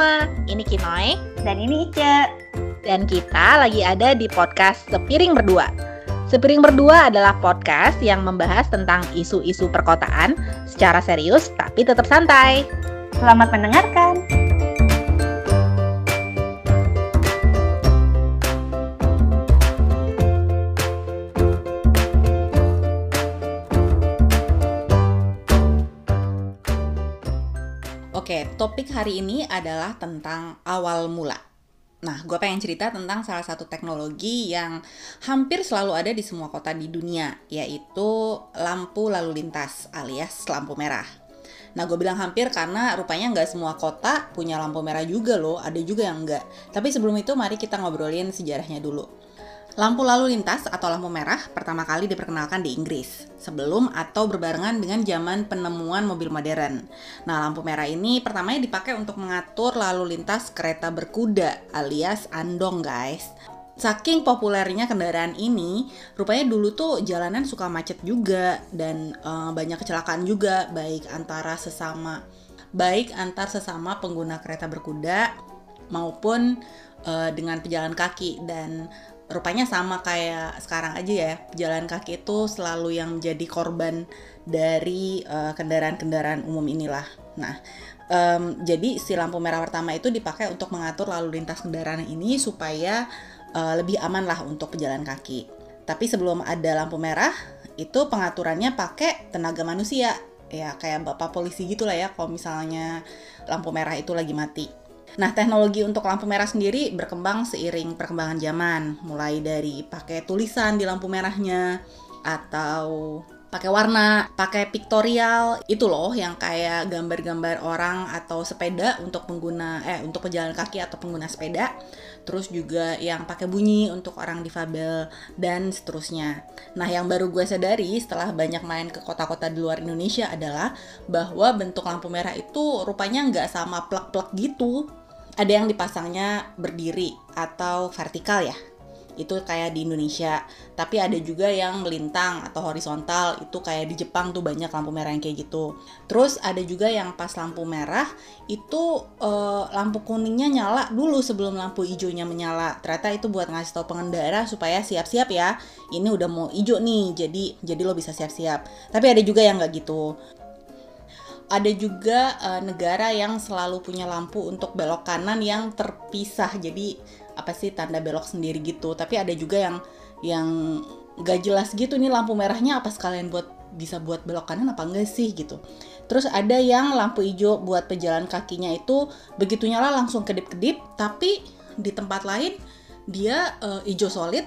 semua, ini Kinoy Dan ini Ica. dan kita lagi ada di podcast Sepiring Berdua. Sepiring Berdua adalah podcast yang membahas tentang isu-isu perkotaan secara serius tapi tetap santai. Selamat mendengarkan. Oke, topik hari ini adalah tentang awal mula. Nah, gue pengen cerita tentang salah satu teknologi yang hampir selalu ada di semua kota di dunia, yaitu lampu lalu lintas alias lampu merah. Nah, gue bilang hampir karena rupanya nggak semua kota punya lampu merah juga loh, ada juga yang nggak. Tapi sebelum itu, mari kita ngobrolin sejarahnya dulu. Lampu lalu lintas atau lampu merah pertama kali diperkenalkan di Inggris, sebelum atau berbarengan dengan zaman penemuan mobil modern. Nah, lampu merah ini pertamanya dipakai untuk mengatur lalu lintas kereta berkuda alias andong, guys. Saking populernya kendaraan ini, rupanya dulu tuh jalanan suka macet juga dan eh, banyak kecelakaan juga, baik antara sesama baik antar sesama pengguna kereta berkuda maupun eh, dengan pejalan kaki dan rupanya sama kayak sekarang aja ya pejalan kaki itu selalu yang menjadi korban dari eh, kendaraan-kendaraan umum inilah. Nah, em, jadi si lampu merah pertama itu dipakai untuk mengatur lalu lintas kendaraan ini supaya eh, lebih aman lah untuk pejalan kaki. Tapi sebelum ada lampu merah, itu pengaturannya pakai tenaga manusia. Ya kayak bapak polisi gitu lah ya kalau misalnya lampu merah itu lagi mati. Nah, teknologi untuk lampu merah sendiri berkembang seiring perkembangan zaman, mulai dari pakai tulisan di lampu merahnya atau pakai warna, pakai pictorial, itu loh yang kayak gambar-gambar orang atau sepeda untuk pengguna eh untuk pejalan kaki atau pengguna sepeda. Terus juga yang pakai bunyi untuk orang difabel dan seterusnya. Nah, yang baru gue sadari setelah banyak main ke kota-kota di luar Indonesia adalah bahwa bentuk lampu merah itu rupanya nggak sama plak-plak gitu ada yang dipasangnya berdiri atau vertikal ya. Itu kayak di Indonesia. Tapi ada juga yang melintang atau horizontal. Itu kayak di Jepang tuh banyak lampu merah yang kayak gitu. Terus ada juga yang pas lampu merah itu eh, lampu kuningnya nyala dulu sebelum lampu hijaunya menyala. Ternyata itu buat ngasih tahu pengendara supaya siap-siap ya. Ini udah mau hijau nih jadi jadi lo bisa siap-siap. Tapi ada juga yang nggak gitu ada juga eh, negara yang selalu punya lampu untuk belok kanan yang terpisah. Jadi apa sih tanda belok sendiri gitu. Tapi ada juga yang yang gak jelas gitu nih lampu merahnya apa sekalian buat bisa buat belok kanan apa enggak sih gitu. Terus ada yang lampu hijau buat pejalan kakinya itu begitu nyala langsung kedip-kedip. Tapi di tempat lain dia eh, hijau solid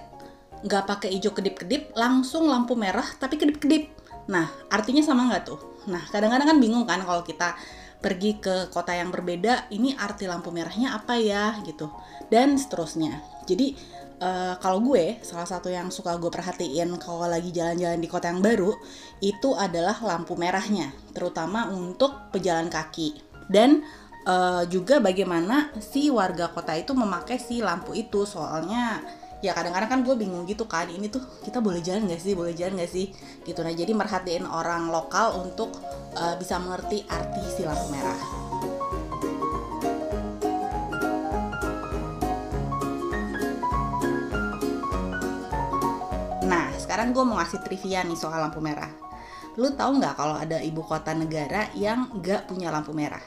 nggak pakai hijau kedip-kedip langsung lampu merah tapi kedip-kedip. Nah artinya sama nggak tuh Nah, kadang-kadang kan bingung kan kalau kita pergi ke kota yang berbeda, ini arti lampu merahnya apa ya gitu. Dan seterusnya. Jadi eh, kalau gue salah satu yang suka gue perhatiin kalau lagi jalan-jalan di kota yang baru itu adalah lampu merahnya, terutama untuk pejalan kaki. Dan eh, juga bagaimana si warga kota itu memakai si lampu itu soalnya ya kadang-kadang kan gue bingung gitu kan ini tuh kita boleh jalan gak sih boleh jalan gak sih? Gitu. Nah jadi merhatiin orang lokal untuk uh, bisa mengerti arti si lampu merah. Nah sekarang gue mau ngasih trivia nih soal lampu merah. Lu tahu nggak kalau ada ibu kota negara yang nggak punya lampu merah?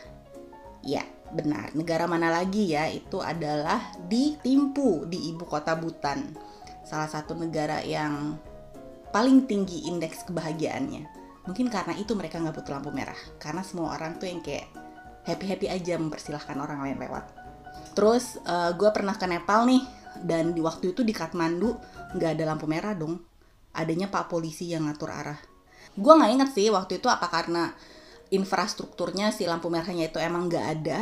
Ya benar negara mana lagi ya? Itu adalah di Timpu di ibu kota Butan salah satu negara yang paling tinggi indeks kebahagiaannya. Mungkin karena itu mereka nggak butuh lampu merah. Karena semua orang tuh yang kayak happy happy aja mempersilahkan orang lain lewat. Terus gue pernah ke Nepal nih dan di waktu itu di Kathmandu nggak ada lampu merah dong. Adanya pak polisi yang ngatur arah. Gue nggak inget sih waktu itu apa karena infrastrukturnya si lampu merahnya itu emang nggak ada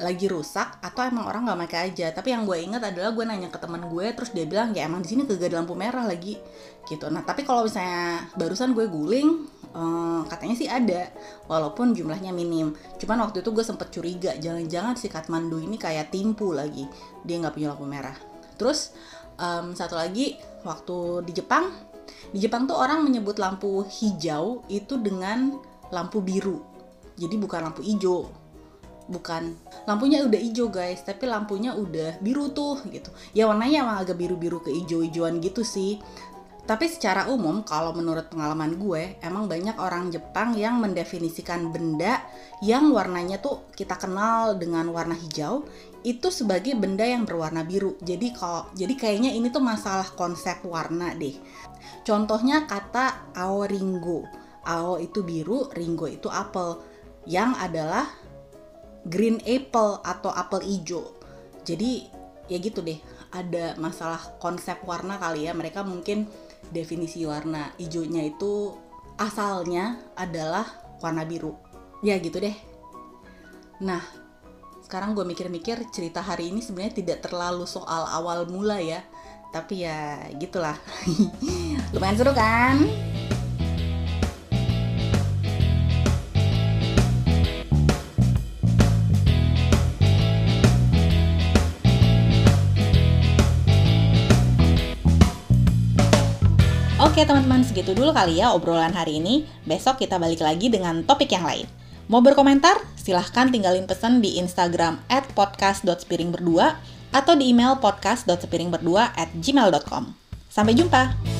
lagi rusak atau emang orang nggak pakai aja. Tapi yang gue inget adalah gue nanya ke teman gue terus dia bilang ya emang di sini kagak ada lampu merah lagi gitu. Nah tapi kalau misalnya barusan gue guling eh, katanya sih ada walaupun jumlahnya minim. Cuman waktu itu gue sempet curiga jangan-jangan si Kathmandu ini kayak timpu lagi dia nggak punya lampu merah. Terus em, satu lagi waktu di Jepang di Jepang tuh orang menyebut lampu hijau itu dengan lampu biru. Jadi bukan lampu hijau. Bukan lampunya udah hijau guys tapi lampunya udah biru tuh gitu. Ya warnanya emang agak biru-biru ke hijau-hijauan gitu sih. Tapi secara umum kalau menurut pengalaman gue emang banyak orang Jepang yang mendefinisikan benda yang warnanya tuh kita kenal dengan warna hijau itu sebagai benda yang berwarna biru. Jadi kalau jadi kayaknya ini tuh masalah konsep warna deh. Contohnya kata ao ringo ao itu biru ringo itu apel yang adalah green apple atau apel hijau. Jadi ya gitu deh, ada masalah konsep warna kali ya. Mereka mungkin definisi warna hijaunya itu asalnya adalah warna biru. Ya gitu deh. Nah, sekarang gue mikir-mikir cerita hari ini sebenarnya tidak terlalu soal awal mula ya. Tapi ya gitulah. Lumayan seru kan? Oke teman-teman, segitu dulu kali ya obrolan hari ini. Besok kita balik lagi dengan topik yang lain. Mau berkomentar? Silahkan tinggalin pesan di Instagram at podcast.spiringberdua atau di email podcast.spiringberdua at gmail.com. Sampai jumpa!